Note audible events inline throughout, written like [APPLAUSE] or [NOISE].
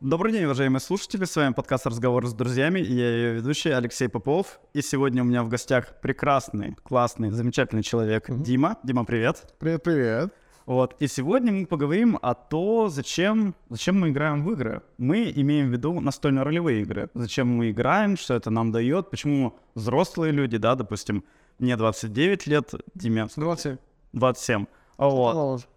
Добрый день, уважаемые слушатели. С вами подкаст «Разговоры с друзьями» и я ее ведущий Алексей Попов. И сегодня у меня в гостях прекрасный, классный, замечательный человек Мгм. Дима. Дима, привет. Привет, привет. Вот. И сегодня мы поговорим о том, зачем, зачем мы играем в игры. Мы имеем в виду настольно-ролевые игры. Зачем мы играем, что это нам дает, почему взрослые люди, да, допустим, мне 29 лет, Диме 27. 27. А Вот.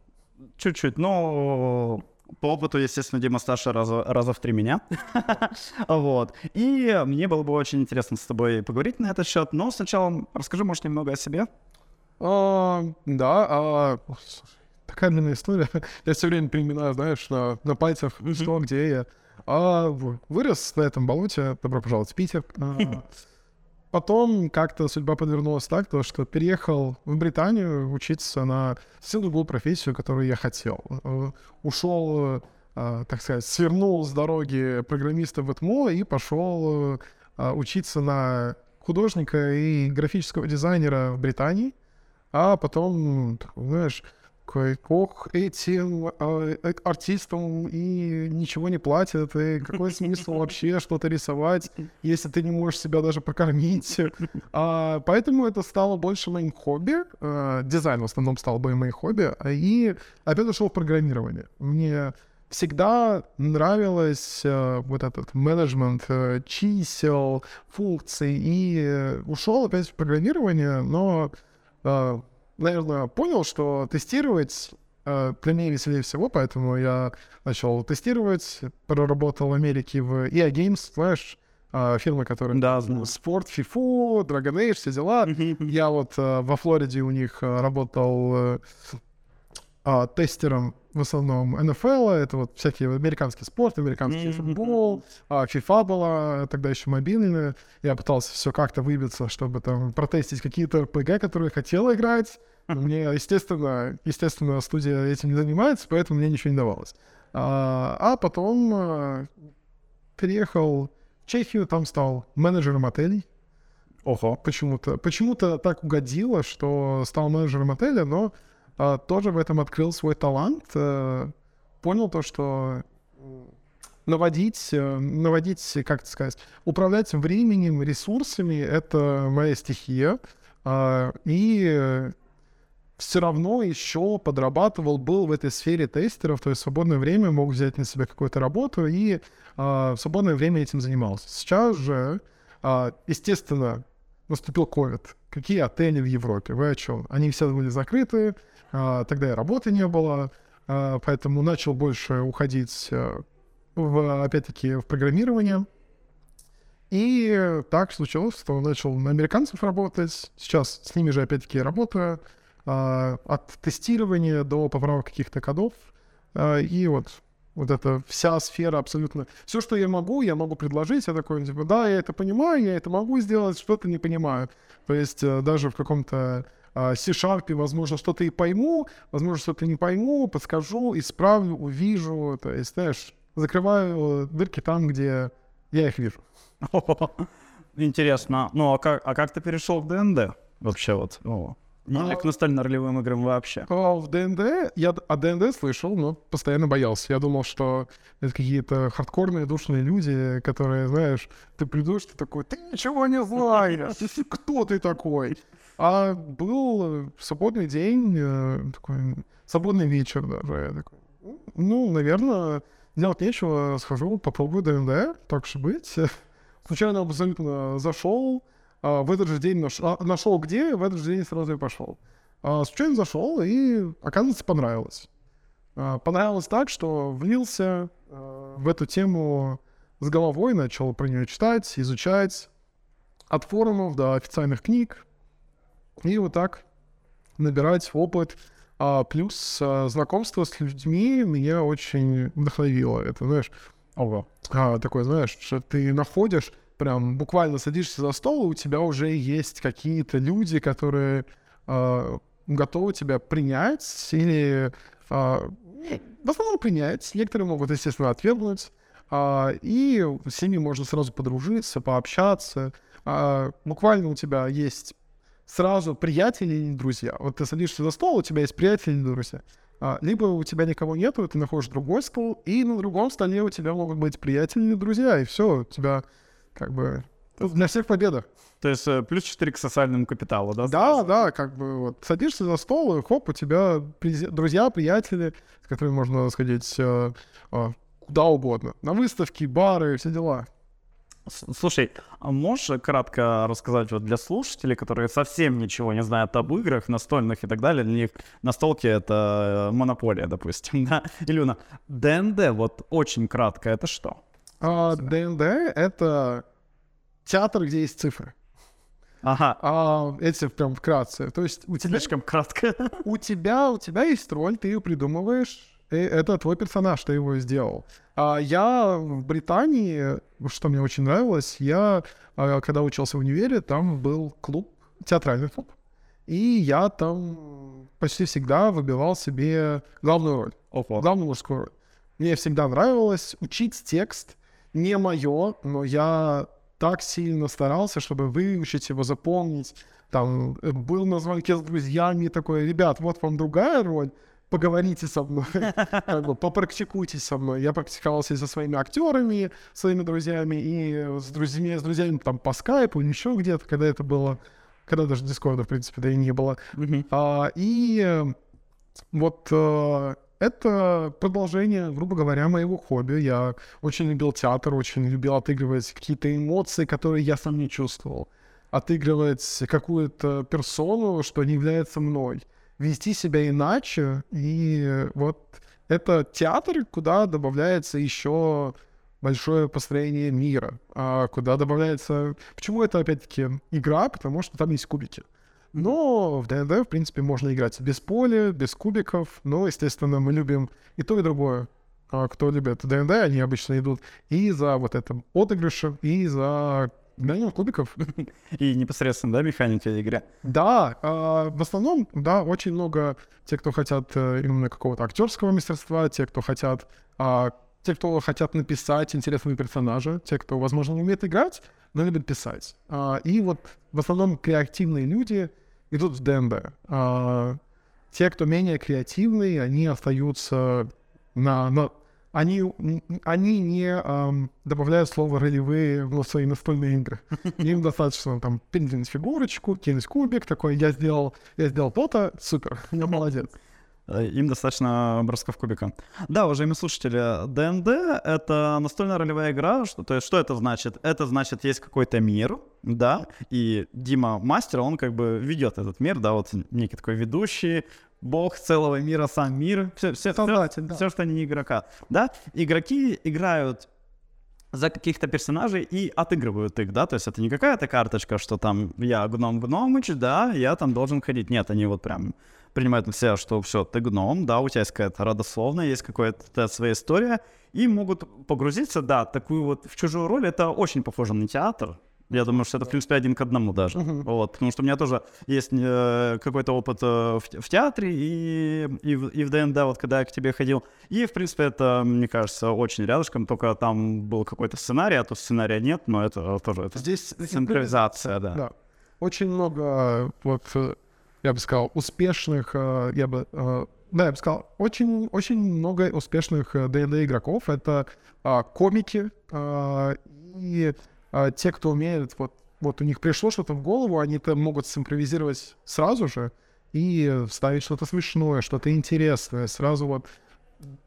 Чуть-чуть, но по опыту, естественно, Дима старше раза, раза в три меня. [LAUGHS] Вот. И мне было бы очень интересно с тобой поговорить на этот счет. Но сначала расскажи, может, немного о себе. А, да, а, такая длинная история. [LAUGHS] Я все время переминаю, знаешь, на, на пальцах, что, где я. А, вырос на этом болоте, добро пожаловать в Питер. [LAUGHS] Потом как-то судьба подвернулась так, то, что переехал в Британию учиться на совсем другую профессию, которую я хотел. Э, Ушел, э, так сказать, свернул с дороги программиста в ЭТМО и пошел э, учиться на художника и графического дизайнера в Британии. А потом, так, знаешь, ох, этим э, э, артистам и ничего не платят, и какой смысл вообще что-то рисовать, если ты не можешь себя даже прокормить. А, поэтому это стало больше моим хобби. э, дизайн в основном стал бы моим хобби. а, И опять ушел в программирование. Мне всегда нравилось э, вот этот менеджмент э, чисел, функций. И э, ушел опять в программирование, но, э, наверное, понял, что тестировать для меня веселее всего, поэтому я начал тестировать, проработал в Америке в EA Games, знаешь, э, фирмы, которые Да, знаю. спорт, фифу, Dragon Age, все дела. Я вот э, во Флориде у них э, работал а, тестером в основном НФЛ, это вот всякий американский спорт, американский Мгм. футбол, а, FIFA была тогда еще мобильная. Я пытался все как-то выбиться, чтобы там протестить какие-то РПГ, которые хотел играть. Но Мне, естественно, естественно, студия этим не занимается, поэтому мне ничего не давалось. А, а потом э, переехал в Чехию, там стал менеджером отелей Ого. почему-то. Почему-то так угодило, что стал менеджером отеля, но а, тоже в этом открыл свой талант. э, понял то, что наводить, э, наводить, как это сказать, управлять временем, ресурсами — это моя стихия. А, и все равно еще подрабатывал, был в этой сфере тестеров, то есть в свободное время мог взять на себя какую-то работу и а, в свободное время этим занимался. Сейчас же, естественно, наступил ковид. Какие отели в Европе? Вы о чем? Они все были закрыты, тогда и работы не было, а, поэтому начал больше уходить э, в, опять-таки, в программирование. И так случилось, что начал на американцев работать. Сейчас с ними же опять-таки работаю. а, от тестирования до поправок каких-то кодов. А, и вот вот эта вся сфера абсолютно... Все, что я могу, я могу предложить. Я такой, типа, да, я это понимаю, я это могу сделать, что-то не понимаю. То есть э, даже в каком-то а, C-Sharp, возможно, что-то и пойму, возможно, что-то не пойму, подскажу, исправлю, увижу. То есть, знаешь, закрываю дырки там, где я их вижу. [LAUGHS] Интересно. Ну, а как, а как ты перешел к ДНД? Вообще вот. О. Или А- к настольно-ролевым играм вообще? А в ДНД, я о ДНД слышал, но постоянно боялся. Я думал, что это какие-то хардкорные, душные люди, которые, знаешь, ты придешь, ты такой, ты ничего не знаешь, кто ты такой? А был свободный день, э, такой, свободный вечер даже. Я такой, ну, наверное, делать нечего, схожу, попробую ДНД, так и быть. Случайно абсолютно зашел, а, в этот же день нашел, нашел где, в этот же день сразу и пошел. А, случайно зашел, и, оказывается, понравилось. А, понравилось так, что влился а, в эту тему с головой, начал про нее читать, изучать, от форумов до официальных книг, и вот так набирать опыт. А, плюс а, знакомство с людьми меня очень вдохновило. Это, знаешь, Ого. а, такое, знаешь, что ты находишь, прям буквально садишься за стол, и у тебя уже есть какие-то люди, которые а, готовы тебя принять или а, в основном принять. Некоторые могут, естественно, отвергнуть. а, и с ними можно сразу подружиться, пообщаться. А, буквально у тебя есть сразу приятели или друзья. Вот ты садишься за стол, у тебя есть приятели или друзья. Либо у тебя никого нету, ты находишь другой стол, и на другом столе у тебя могут быть приятели или друзья, и все, у тебя как бы для всех победа. То есть э, плюс 4 к социальному капиталу, да? Да, да, как бы вот садишься за стол, и хоп, у тебя друзья, приятели, с которыми можно сходить э, э, куда угодно. На выставки, бары, все дела. Слушай, а можешь кратко рассказать вот для слушателей, которые совсем ничего не знают об играх, настольных и так далее, для них настолки — это монополия, допустим, [LAUGHS] да? Илюна, ДНД, вот очень кратко, это что? А ДНД — это театр, где есть цифры. Ага, А эти прям вкратце. То есть у тебя, слишком кратко. [LAUGHS] у тебя, у тебя есть роль, ты ее придумываешь, и это твой персонаж, ты его сделал. А я в Британии, что мне очень нравилось, я, а, когда учился в универе, там был клуб, театральный клуб, и я там почти всегда выбивал себе главную роль, Ого. главную мужскую роль. Мне всегда нравилось учить текст, не мое, но я так сильно старался, чтобы выучить его, запомнить. Там э, был на звонке с друзьями такой, ребят, вот вам другая роль, поговорите со мной, [LAUGHS] как бы попрактикуйтесь со мной. Я практиковался и со своими актерами, своими друзьями, и с друзьями, с друзьями там по скайпу, еще где-то, когда это было, когда даже Дискорда, в принципе, да и не было. А, и вот э, это продолжение, грубо говоря, моего хобби. Я очень любил театр, очень любил отыгрывать какие-то эмоции, которые я сам не чувствовал. Отыгрывать какую-то персону, что не является мной. Вести себя иначе. И вот это театр, куда добавляется еще большое построение мира, а куда добавляется... Почему это, опять-таки, игра? Потому что там есть кубики. Но в ДНД, в принципе, можно играть без поля, без кубиков. Но, естественно, мы любим и то, и другое. А кто любит ДНД, они обычно идут и за вот этим отыгрышем, и за игранием кубиков. [LAUGHS] И непосредственно, да, механики в игре? Да, а, в основном, да, очень много те, кто хотят э, именно какого-то актерского мастерства, те, кто хотят, а, те, кто хотят написать интересного персонажа, те, кто, возможно, не умеет играть, но любит писать. А, и вот в основном креативные люди идут в ДНД. А, те, кто менее креативные, они остаются на, на они, они не ам, добавляют слово ролевые в свои настольные игры. Им достаточно там передвинуть фигурочку, кинуть кубик, такой, я сделал, я сделал то-то, супер, [LAUGHS] я молодец. Э, Им достаточно бросков кубика. Да, уважаемые слушатели, ДНД — это настольная ролевая игра. Что, то есть, что это значит? Это значит, есть какой-то мир, да, и Дима Мастер, он как бы ведет этот мир, да, вот некий такой ведущий, бог целого мира, сам мир, все, все, Создатель, да. что не игрока, да. Игроки играют за каких-то персонажей и отыгрывают их, да, то есть это не какая-то карточка, что там я гном гномыч, да, я там должен ходить, нет, они вот прям принимают на себя, что все, ты гном, да, у тебя есть какая-то родословная, есть какая-то своя история, и могут погрузиться, да, такую вот в чужую роль, это очень похоже на театр, я думаю, что это, в принципе, один к одному даже. Вот, потому что у меня тоже есть э, какой-то опыт э, в, в театре и, и, в, и в ДНД, вот когда я к тебе ходил. И, в принципе, это, мне кажется, очень рядышком, только там был какой-то сценарий, а тут сценария нет, но это тоже это Здесь централизация, да. Да. Очень много, вот, э, я бы сказал, успешных, э, я бы, э, да, я бы сказал, очень, очень много успешных D&D игроков. Это а, комики а, и те, кто умеет, вот, вот у них пришло что-то в голову, они это могут симпровизировать сразу же и вставить что-то смешное, что-то интересное, сразу вот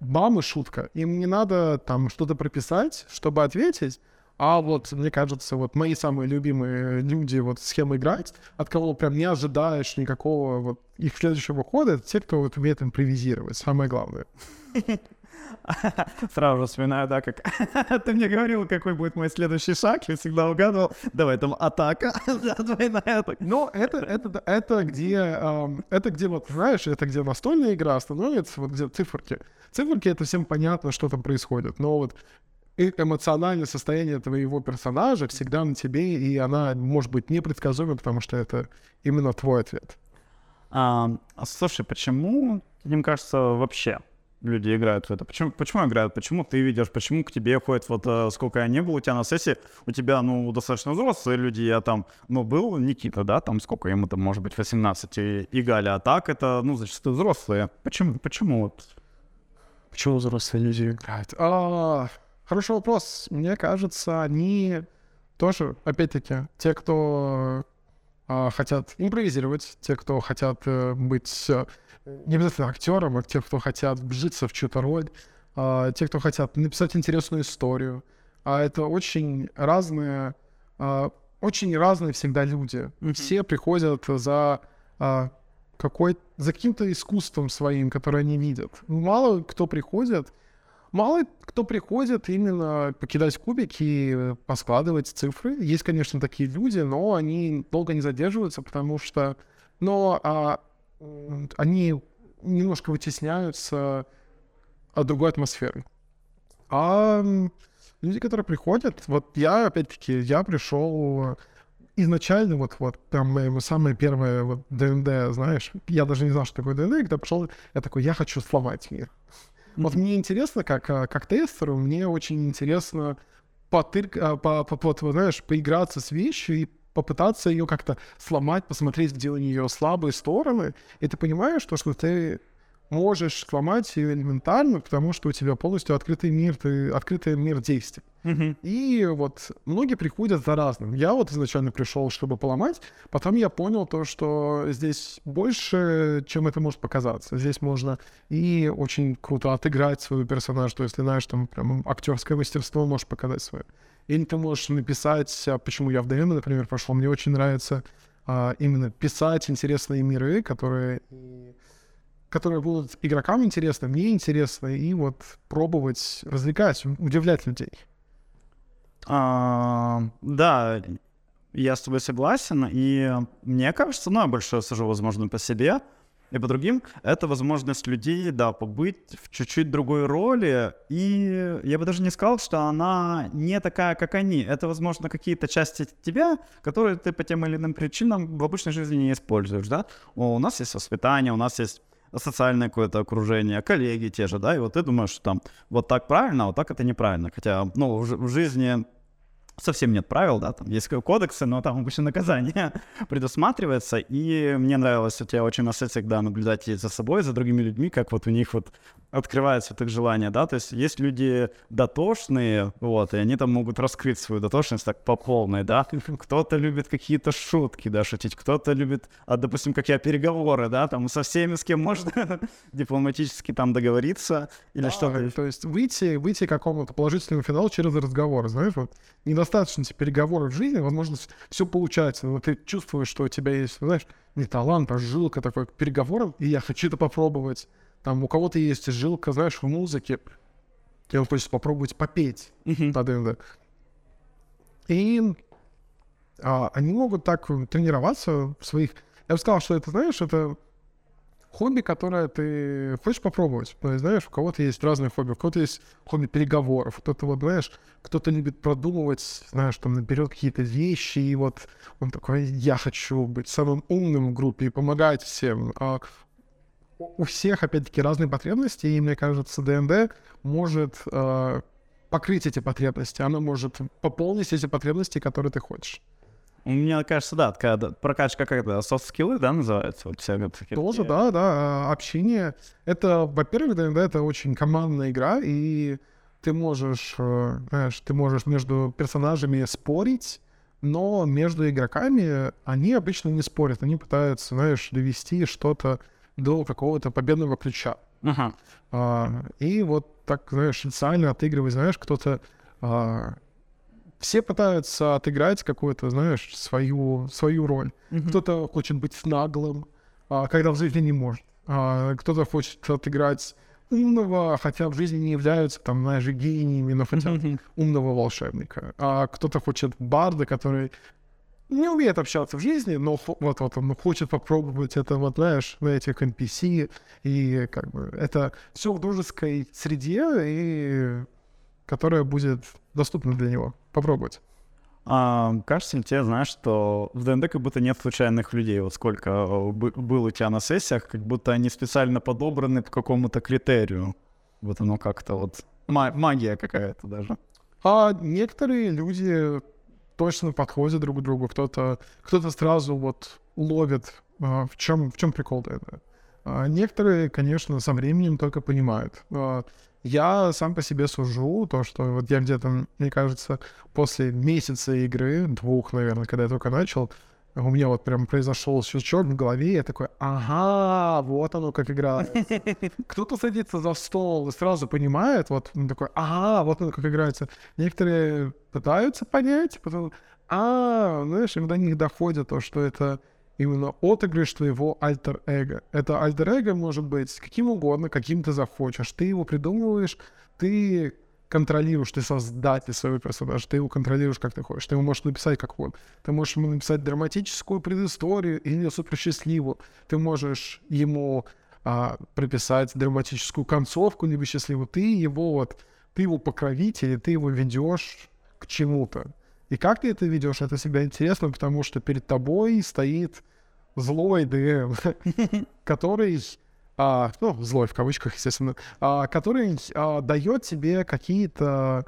бам и шутка. Им не надо там что-то прописать, чтобы ответить, а вот, мне кажется, вот мои самые любимые люди, вот с кем играть, от кого прям не ожидаешь никакого вот их следующего хода, это те, кто вот умеет импровизировать, самое главное. [LAUGHS] [LAUGHS] Сразу же вспоминаю, да, как [LAUGHS] ты мне говорил, какой будет мой следующий шаг, я всегда угадывал. Давай там атака, [LAUGHS] двойная атака. Но это, это, это где, это где, вот, знаешь, это где настольная игра становится, вот где циферки. Циферки — это всем понятно, что там происходит, но вот и эмоциональное состояние твоего персонажа всегда на тебе, и она может быть непредсказуема, потому что это именно твой ответ. А, слушай, почему, мне кажется, вообще люди играют в это? Почему, почему играют? Почему ты видишь? Почему к тебе ходят? Вот э, сколько я не был у тебя на сессии, у тебя, ну, достаточно взрослые люди, я там, ну, был Никита, да, там сколько ему там, может быть, 18, и, и Галя, а так это, ну, зачастую взрослые. Почему? Почему вот? Почему взрослые люди играют? А, хороший вопрос. Мне кажется, они тоже, опять-таки, те, кто хотят импровизировать, те, кто хотят э, быть э, не обязательно актером, а те, кто хотят вжиться в чью-то роль, а, те, кто хотят написать интересную историю. А это очень разные, а, очень разные всегда люди. Мгм. Все приходят за а, какой за каким-то искусством своим, которое они видят. Мало кто приходит, мало кто приходит именно покидать кубики и поскладывать цифры. Есть, конечно, такие люди, но они долго не задерживаются, потому что, но а, они немножко вытесняются от другой атмосферы. А люди, которые приходят, вот я, опять-таки, я пришел изначально, вот, вот, моё самое первое вот, ДНД, знаешь, я даже не знал, что такое ДНД, когда пришел, я такой, я хочу сломать мир. Вот мне интересно, как, а, как тестеру, мне очень интересно потырк, а, по, по, по- знаешь, поиграться с вещью и попытаться ее как-то сломать, посмотреть, где у нее слабые стороны. И ты понимаешь, то, что ты можешь сломать ее элементарно, потому что у тебя полностью открытый мир, ты, открытый мир действий. И вот многие приходят за разным. Я вот изначально пришел, чтобы поломать, потом я понял то, что здесь больше, чем это может показаться. Здесь можно и очень круто отыграть свою персонаж, то есть ты знаешь, там прям актерское мастерство можешь показать свое. Или ты можешь написать, а, почему я в ДМ, например, пошел. Мне очень нравится а, именно писать интересные миры, которые которые будут игрокам интересны, мне интересны, и вот пробовать развлекать, удивлять людей. А, да, я с тобой согласен, и мне кажется, ну, я больше сужу, возможно, по себе и по другим, это возможность людей, да, побыть в чуть-чуть другой роли, и я бы даже не сказал, что она не такая, как они. Это, возможно, какие-то части тебя, которые ты по тем или иным причинам в обычной жизни не используешь, да. У нас есть воспитание, у нас есть социальное какое-то окружение, коллеги те же, да, и вот ты думаешь, что там вот так правильно, а вот так это неправильно. Хотя, ну, в, в жизни совсем нет правил, да, там есть кодексы, но там обычно наказание [LAUGHS] предусматривается, и мне нравилось у тебя очень на сессиях, да, наблюдать и за собой, и за другими людьми, как вот у них вот открывается вот их желание, да, то есть есть люди дотошные, вот, и они там могут раскрыть свою дотошность так по полной, да, [LAUGHS] кто-то любит какие-то шутки, да, шутить, кто-то любит, а, допустим, как я, переговоры, да, там со всеми, с кем можно [LAUGHS] дипломатически там договориться, или что-то. То есть выйти, выйти к какому-то положительному финалу через разговор, знаешь, вот недостаточно тебе переговоров в жизни, возможно, все получается, но ты чувствуешь, что у тебя есть, знаешь, не талант, а жилка такой к переговорам, и я хочу это попробовать. Там у кого-то есть жилка, знаешь, в музыке, и он хочет попробовать попеть ДНД. И а, они могут так тренироваться в своих... Я бы сказал, что это, знаешь, это хобби, которое ты хочешь попробовать. То есть, знаешь, у кого-то есть разные хобби, у кого-то есть хобби переговоров, кто-то, вот, знаешь, кто-то любит продумывать, знаешь, там, наперед какие-то вещи, и вот он такой, я хочу быть самым умным в группе и помогать всем. А у всех, опять-таки, разные потребности, и, мне кажется, ДНД может э, покрыть эти потребности, она может пополнить эти потребности, которые ты хочешь. Мне кажется, да, такая да, прокачка как это, софт-скиллы, да, называется? Вот все такие- Тоже, да, да, а, общение. Это, во-первых, ДНД это очень командная игра, и ты можешь, э, знаешь, ты можешь между персонажами спорить, но между игроками они обычно не спорят, они пытаются, знаешь, довести что-то до какого-то победного ключа. Ага. А, и вот так, знаешь, социально отыгрывать, знаешь, кто-то... а, все пытаются отыграть какую-то, знаешь, свою, свою роль. Мгм. Кто-то хочет быть наглым, а, когда в жизни не может. А, кто-то хочет отыграть умного, хотя в жизни не являются, там, знаешь, гениями, но хотят Мгм. умного волшебника. А кто-то хочет барда, который не умеет общаться в жизни, но вот, вот он хочет попробовать это, вот, знаешь, на этих NPC, и как бы это все в дружеской среде, и которая будет доступна для него. Попробовать. А, кажется ли тебе, знаешь, что в ДНД как будто нет случайных людей? Вот сколько бы- было у тебя на сессиях, как будто они специально подобраны по какому-то критерию. Вот оно как-то вот... ма- магия какая-то даже. А некоторые люди точно подходят друг к другу. Кто-то кто сразу вот ловит, а, в чем в чем прикол это. А некоторые, конечно, со временем только понимают. А, я сам по себе сужу то, что вот я где-то, мне кажется, после месяца игры, двух, наверное, когда я только начал, у меня вот прям произошел щелчок в голове, я такой, ага, вот оно как играет. [LAUGHS] Кто-то садится за стол и сразу понимает, вот он такой, ага, вот оно как играется. Некоторые пытаются понять, потом, а, знаешь, и до них доходит то, что это именно отыгрыш твоего альтер-эго. Это альтер-эго может быть каким угодно, каким ты захочешь. Ты его придумываешь, ты контролируешь, ты создатель своего персонажа, ты его контролируешь, как ты хочешь. Ты его можешь написать как он. Ты можешь ему написать драматическую предысторию или суперсчастливую. Ты можешь ему а, прописать драматическую концовку, либо счастливую. Ты его вот, ты его покровитель, и ты его ведешь к чему-то. И как ты это ведешь, это всегда интересно, потому что перед тобой стоит злой ДМ, [LAUGHS] который а, ну, злой в кавычках, естественно, а, который а, дает тебе какие-то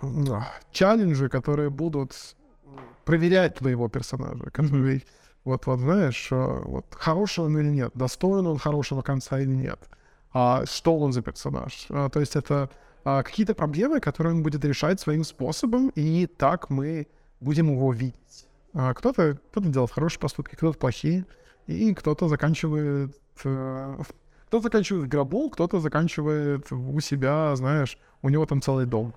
а, челленджи, которые будут проверять твоего персонажа, который, вот, вот знаешь, а, вот, хороший он или нет, достоин он хорошего конца или нет, а, что он за персонаж. А, то есть это а, какие-то проблемы, которые он будет решать своим способом, и так мы будем его видеть. А, кто-то, кто-то делает хорошие поступки, кто-то плохие, и кто-то заканчивает Э, [LAUGHS] кто-то заканчивает в гробу, кто-то заканчивает у себя, знаешь, у него там целый дом.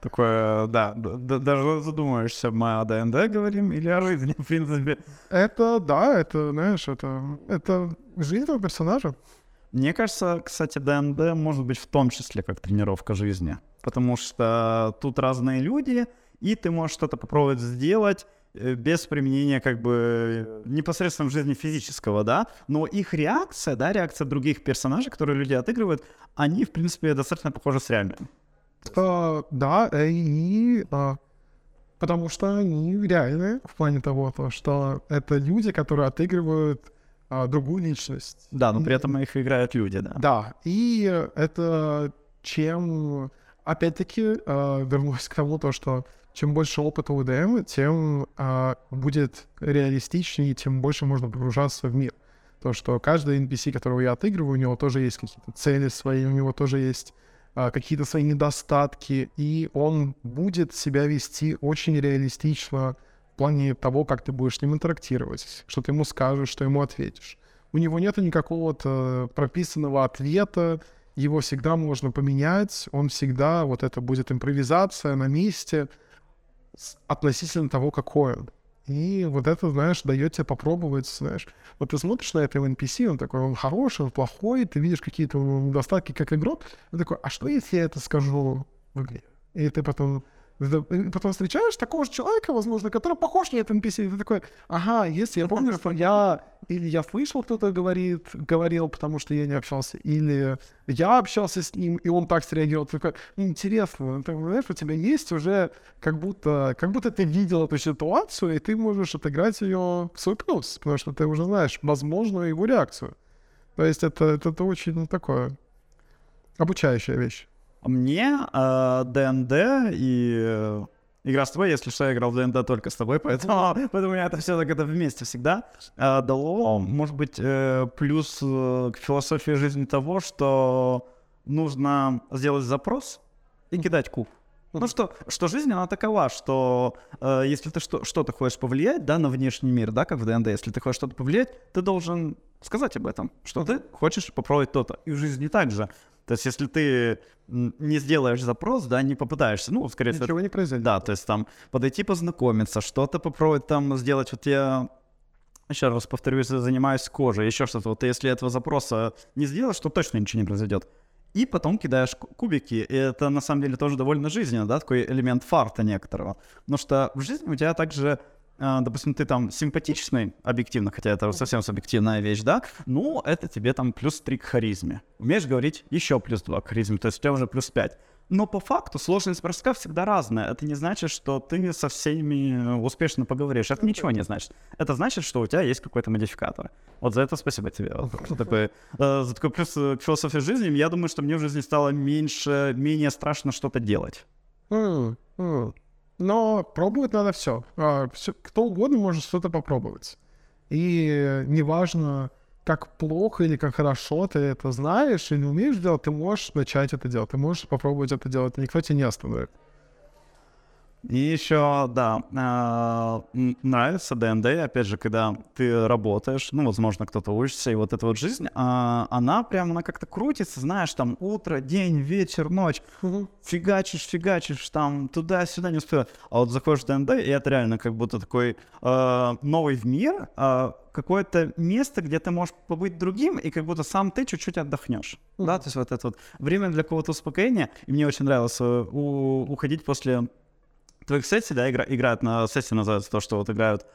Такое, да, даже задумаешься, мы о ДНД говорим или о жизни, в принципе. Это, да, это, знаешь, это, это жизнь этого персонажа. Мне кажется, кстати, ДНД может быть в том числе как тренировка жизни, потому что тут разные люди, и ты можешь что-то попробовать сделать, Э, без применения как бы непосредственно в жизни физического, да, но их реакция, да, реакция других персонажей, которые люди отыгрывают, они, в принципе, достаточно похожи с реальными. Uh, да, и uh, потому что они реальные в плане того, то, что это люди, которые отыгрывают uh, другую личность. Да, но при этом их играют люди, да. Да, и это чем, опять-таки, вернусь к тому, то, что чем больше опыта у ДМ, тем а, будет реалистичнее, тем больше можно погружаться в мир. То, что каждый NPC, которого я отыгрываю, у него тоже есть какие-то цели свои, у него тоже есть а, какие-то свои недостатки, и он будет себя вести очень реалистично плане того, как ты будешь с ним интерактировать, что ты ему скажешь, что ему ответишь. У него нет никакого прописанного ответа, его всегда можно поменять, он всегда, вот это будет импровизация на месте — относительно того, какой он. И вот это, знаешь, дает тебе попробовать, знаешь. Вот ты смотришь на этого NPC, он такой, он хороший, он плохой, ты видишь какие-то недостатки как игрок, он такой, а что если я это скажу в игре? И ты потом потом встречаешь такого же человека, возможно, который похож на этот NPC, и ты такой, ага, если я помню, что я или я слышал, кто-то говорит, говорил, потому что я не общался, или я общался с ним, и он так среагировал, ты такой, интересно, ты, знаешь, у тебя есть уже как будто, как будто ты видел эту ситуацию, и ты можешь отыграть ее в свой плюс, потому что ты уже знаешь возможную его реакцию. То есть это, это, это очень ну, такое обучающая вещь. Мне э, ДНД и игра с тобой, если что, я играл в ДНД только с тобой, поэтому, [LAUGHS] поэтому у меня это все так это вместе всегда э, дало, может быть, э, плюс э, к философии жизни того, что нужно сделать запрос и кидать куб. Ну что, что жизнь, она такова, что э, если ты что, что-то хочешь повлиять, да, на внешний мир, да, как в ДНД, если ты хочешь что-то повлиять, ты должен сказать об этом, что ты хочешь попробовать то-то. И в жизни так же. То есть, если ты не сделаешь запрос, да, не попытаешься, ну, скорее всего... Ничего не произойдет. Да, то есть там подойти познакомиться, что-то попробовать там сделать. Вот я еще раз повторюсь, занимаюсь кожей, еще что-то. Вот если этого запроса не сделаешь, то точно ничего не произойдет. И потом кидаешь кубики. И это на самом деле тоже довольно жизненно, да, такой элемент фарта некоторого. Потому что в жизни у тебя также допустим, ты там симпатичный, объективно, хотя это совсем субъективная вещь, да, ну, это тебе там плюс 3 к харизме. Умеешь говорить еще плюс 2 к харизме, то есть у тебя уже плюс 5. Но по факту сложность броска всегда разная. Это не значит, что ты со всеми успешно поговоришь. Это ничего не значит. Это значит, что у тебя есть какой-то модификатор. Вот за это спасибо тебе. Такой, э, за такой плюс к философии жизни. Я думаю, что мне в жизни стало меньше, менее страшно что-то делать. Но пробовать надо все. Кто угодно может что-то попробовать. И неважно, как плохо или как хорошо ты это знаешь или умеешь делать, ты можешь начать это делать, ты можешь попробовать это делать, никто тебя не остановит. И еще, да, а, нравится ДНД, опять же, когда ты работаешь, ну, возможно, кто-то учится, и вот эта вот жизнь, а, она прям, она как-то крутится, знаешь, там, утро, день, вечер, ночь, фигачишь, фигачишь, там, туда-сюда, не успеваешь. А вот заходишь в ДНД, и это реально как будто такой а, новый в мир, какое-то место, где ты можешь побыть другим, и как будто сам ты чуть-чуть отдохнешь. Да, то есть вот это вот время для какого-то успокоения. И мне очень нравилось э, у- уходить после твоих сессий, да, игра, играют на сессии, называется то, что вот играют.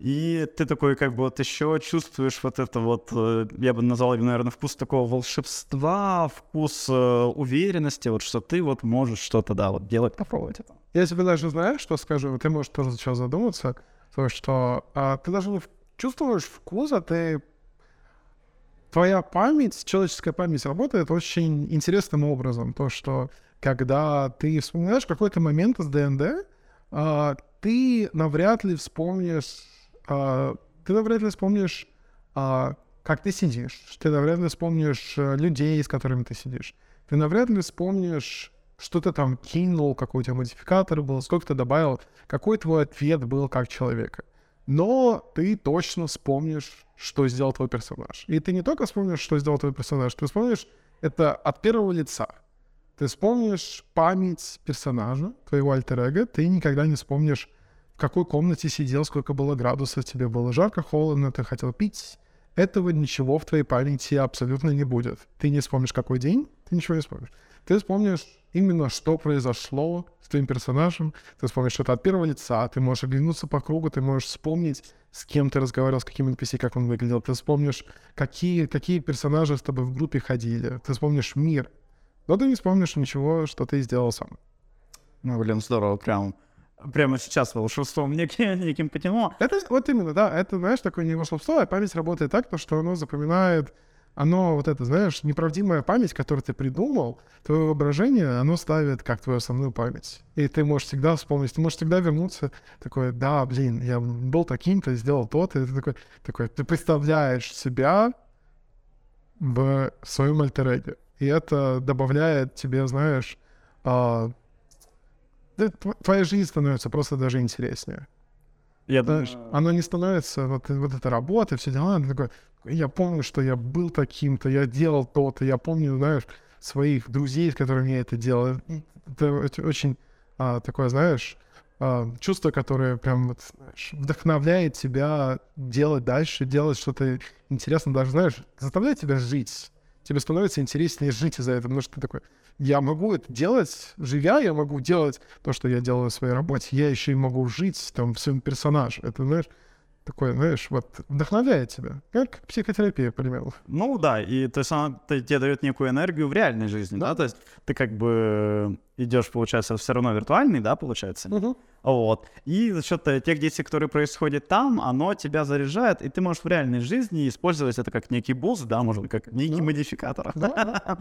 И ты такой, как бы, вот еще чувствуешь вот это вот, э, я бы назвал, наверное, вкус такого волшебства, вкус э, уверенности, вот что ты вот можешь что-то, да, вот делать, попробовать это. Я тебе даже знаю, что скажу, ты можешь тоже сейчас задуматься, то, что а, ты даже не чувствуешь вкус, а ты... Твоя память, человеческая память работает очень интересным образом. То, что когда ты вспоминаешь какой-то момент из ДНД, а, ты навряд ли вспомнишь... а, ты навряд ли вспомнишь, а, как ты сидишь. Ты навряд ли вспомнишь э, людей, с которыми ты сидишь. Ты навряд ли вспомнишь что ты там кинул, какой у тебя модификатор был, сколько ты добавил, какой твой ответ был как человека. Но ты точно вспомнишь, что сделал твой персонаж. И ты не только вспомнишь, что сделал твой персонаж, ты вспомнишь это от первого лица. Ты вспомнишь память персонажа, твоего альтер ты никогда не вспомнишь, в какой комнате сидел, сколько было градусов, тебе было жарко, холодно, ты хотел пить. Этого ничего в твоей памяти абсолютно не будет. Ты не вспомнишь, какой день, ты ничего не вспомнишь. Ты вспомнишь именно, что произошло с твоим персонажем, ты вспомнишь что-то от первого лица, ты можешь оглянуться по кругу, ты можешь вспомнить, с кем ты разговаривал, с каким NPC, как он выглядел, ты вспомнишь, какие, какие персонажи с тобой в группе ходили, ты вспомнишь мир, но ты не вспомнишь ничего, что ты сделал сам. Ну, блин, здорово, прям. Прямо сейчас волшебством неким, [LAUGHS] неким потянуло. Это вот именно, да, это, знаешь, такое не волшебство, а память работает так, то, что оно запоминает, оно вот это, знаешь, неправдимая память, которую ты придумал, твое воображение, оно ставит как твою основную память. И ты можешь всегда вспомнить, ты можешь всегда вернуться, такой, да, блин, я был таким-то, сделал то-то, и ты такой, такой, ты представляешь себя в своем альтер И это добавляет тебе, знаешь, а, твоя жизнь становится просто даже интереснее. Я Знаешь, думаю, оно не становится, вот, вот эта работа, все дела, ты такой, я помню, что я был таким-то, я делал то-то, я помню, знаешь, своих друзей, с которыми я это делал. Это оч- очень а, такое, знаешь, а, чувство, которое прям вот, знаешь, вдохновляет тебя делать дальше, делать что-то интересное, даже, знаешь, заставляет тебя жить. Тебе становится интереснее жить из-за этого, потому что ты такой, я могу это делать, живя, я могу делать то, что я делаю в своей работе, я еще и могу жить там в своем персонаже. Это, знаешь, такое, знаешь, вот вдохновляет тебя. Как психотерапия, к примеру. Ну да, и то есть она тебе дает некую энергию в реальной жизни, да, то есть ты как бы идешь, получается, все равно виртуальный, да, получается, вот, и за счет э, тех действий, которые происходят там, оно тебя заряжает, и ты можешь в реальной жизни использовать это как некий буст, да, может быть, как некий Да. модификатор. Вот. А,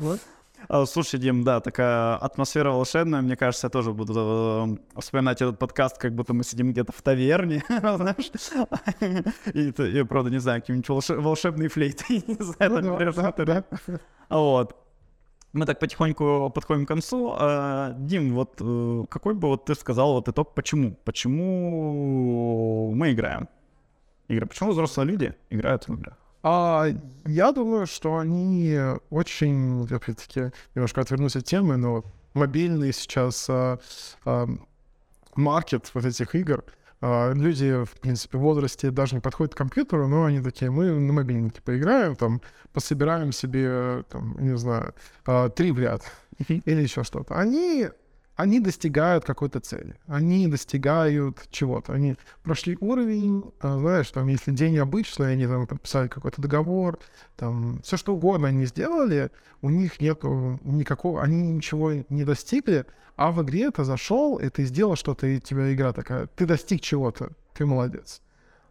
Слушай, Дим, да, такая атмосфера волшебная. Мне кажется, я тоже буду э, вспоминать этот подкаст, как будто мы сидим где-то в таверне, [LAUGHS] знаешь. И, правда, не знаю, какие-нибудь волше- волшебные флейты, [LAUGHS] не знаю, Ну. Вот. Мы так потихоньку подходим к концу. А, Дим, вот э, какой бы вот ты сказал вот итог, почему? Почему мы играем? Игры. Почему взрослые люди играют в игры? А, я думаю, что они очень, опять-таки, немножко отвернусь от темы, но мобильный сейчас а, а, маркет вот этих игр. а, люди, в принципе, в возрасте даже не подходят к компьютеру, но они такие, мы на мобильнике поиграем, там, пособираем себе, там, не знаю, а, три в ряд или еще что-то. Они они достигают какой-то цели, они достигают чего-то, они прошли уровень, а, знаешь, там, если день обычный, они там подписали какой-то договор, там, все что угодно они сделали, у них нету никакого, они ничего не достигли, а в игре ты зашел, и ты сделал что-то, и тебя игра такая, ты достиг чего-то, ты молодец.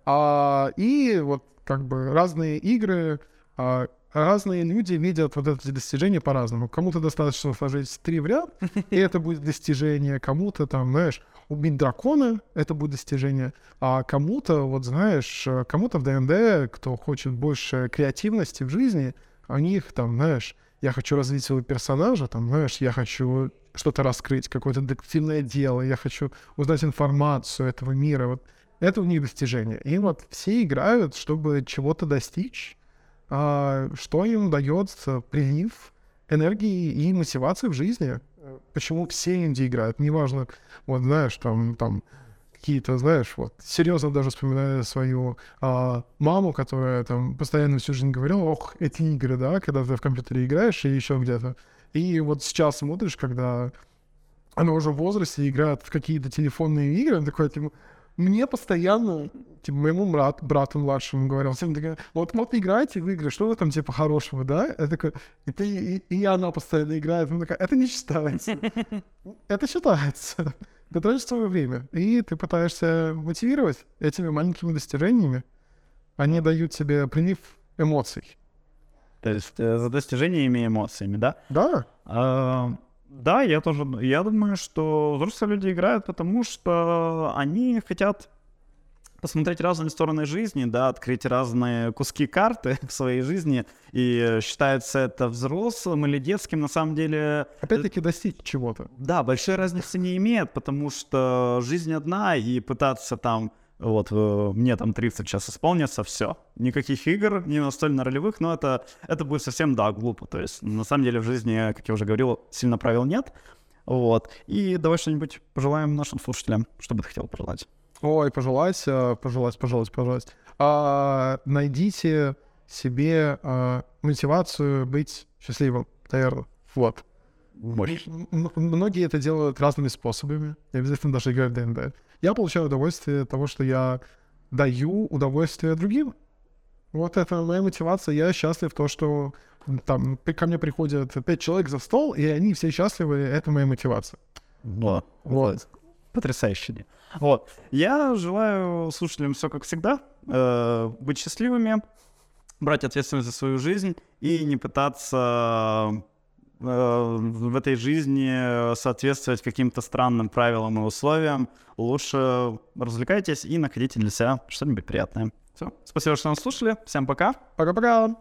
А, и вот как бы разные игры, а, разные люди видят вот эти достижения по-разному. Кому-то достаточно сложить три в ряд, и это будет достижение. Кому-то там, знаешь, убить дракона, это будет достижение. А кому-то, вот знаешь, кому-то в ДНД, кто хочет больше креативности в жизни, у них там, знаешь, я хочу развить своего персонажа, там, знаешь, я хочу что-то раскрыть, какое-то детективное дело, я хочу узнать информацию этого мира. Вот это у них достижение. И вот все играют, чтобы чего-то достичь, что им дает прилив энергии и мотивации в жизни. Почему все инди играют? Неважно, вот знаешь, там, там какие-то, знаешь, вот, серьезно даже вспоминаю свою а, маму, которая там постоянно всю жизнь говорила, ох, эти игры, да, когда ты в компьютере играешь и еще где-то. И вот сейчас смотришь, когда она уже в возрасте играет в какие-то телефонные игры, такой, типа, мне постоянно, типа, моему брат, брату младшему говорил, всем такая, вот, вот играйте в игры, что вы там, типа, хорошего, да? Я такой, и, ты, и, и она постоянно играет, она такая, это не считается. Это считается. Ты тратишь свое время, и ты пытаешься мотивировать этими маленькими достижениями. Они дают тебе прилив эмоций. То есть э, за достижениями эмоциями, да? Да. А, да, я тоже, я думаю, что взрослые люди играют, потому что они хотят посмотреть разные стороны жизни, да, открыть разные куски карты [LAUGHS] в своей жизни, и считается это взрослым или детским, на самом деле... Опять-таки достичь чего-то. Да, большой разницы не имеет, потому что жизнь одна, и пытаться там вот, э, мне там 30 сейчас исполнится, все. Никаких игр, не настольно-ролевых, но это, это будет совсем, да, глупо. То есть, на самом деле, в жизни, как я уже говорил, сильно правил нет. Вот. И давай что-нибудь пожелаем нашим слушателям. Что бы ты хотел пожелать? Ой, пожелать, э, пожелать, пожелать, пожелать. А, найдите себе а, мотивацию быть счастливым, наверное. Вот. Мощь. Многие это делают разными способами, не обязательно даже играть в ДНД. Я получаю удовольствие от того, что я даю удовольствие другим. Вот это моя мотивация. Я счастлив то, что там ко мне приходят пять человек за стол, и они все счастливы. Это моя мотивация. Вот. вот. Потрясающе. Вот. Я желаю слушателям все как всегда. Э, быть счастливыми, брать ответственность за свою жизнь и не пытаться в этой жизни соответствовать каким-то странным правилам и условиям. Лучше развлекайтесь и находите для себя что-нибудь приятное. Все. Спасибо, что нас слушали. Всем пока. Пока-пока.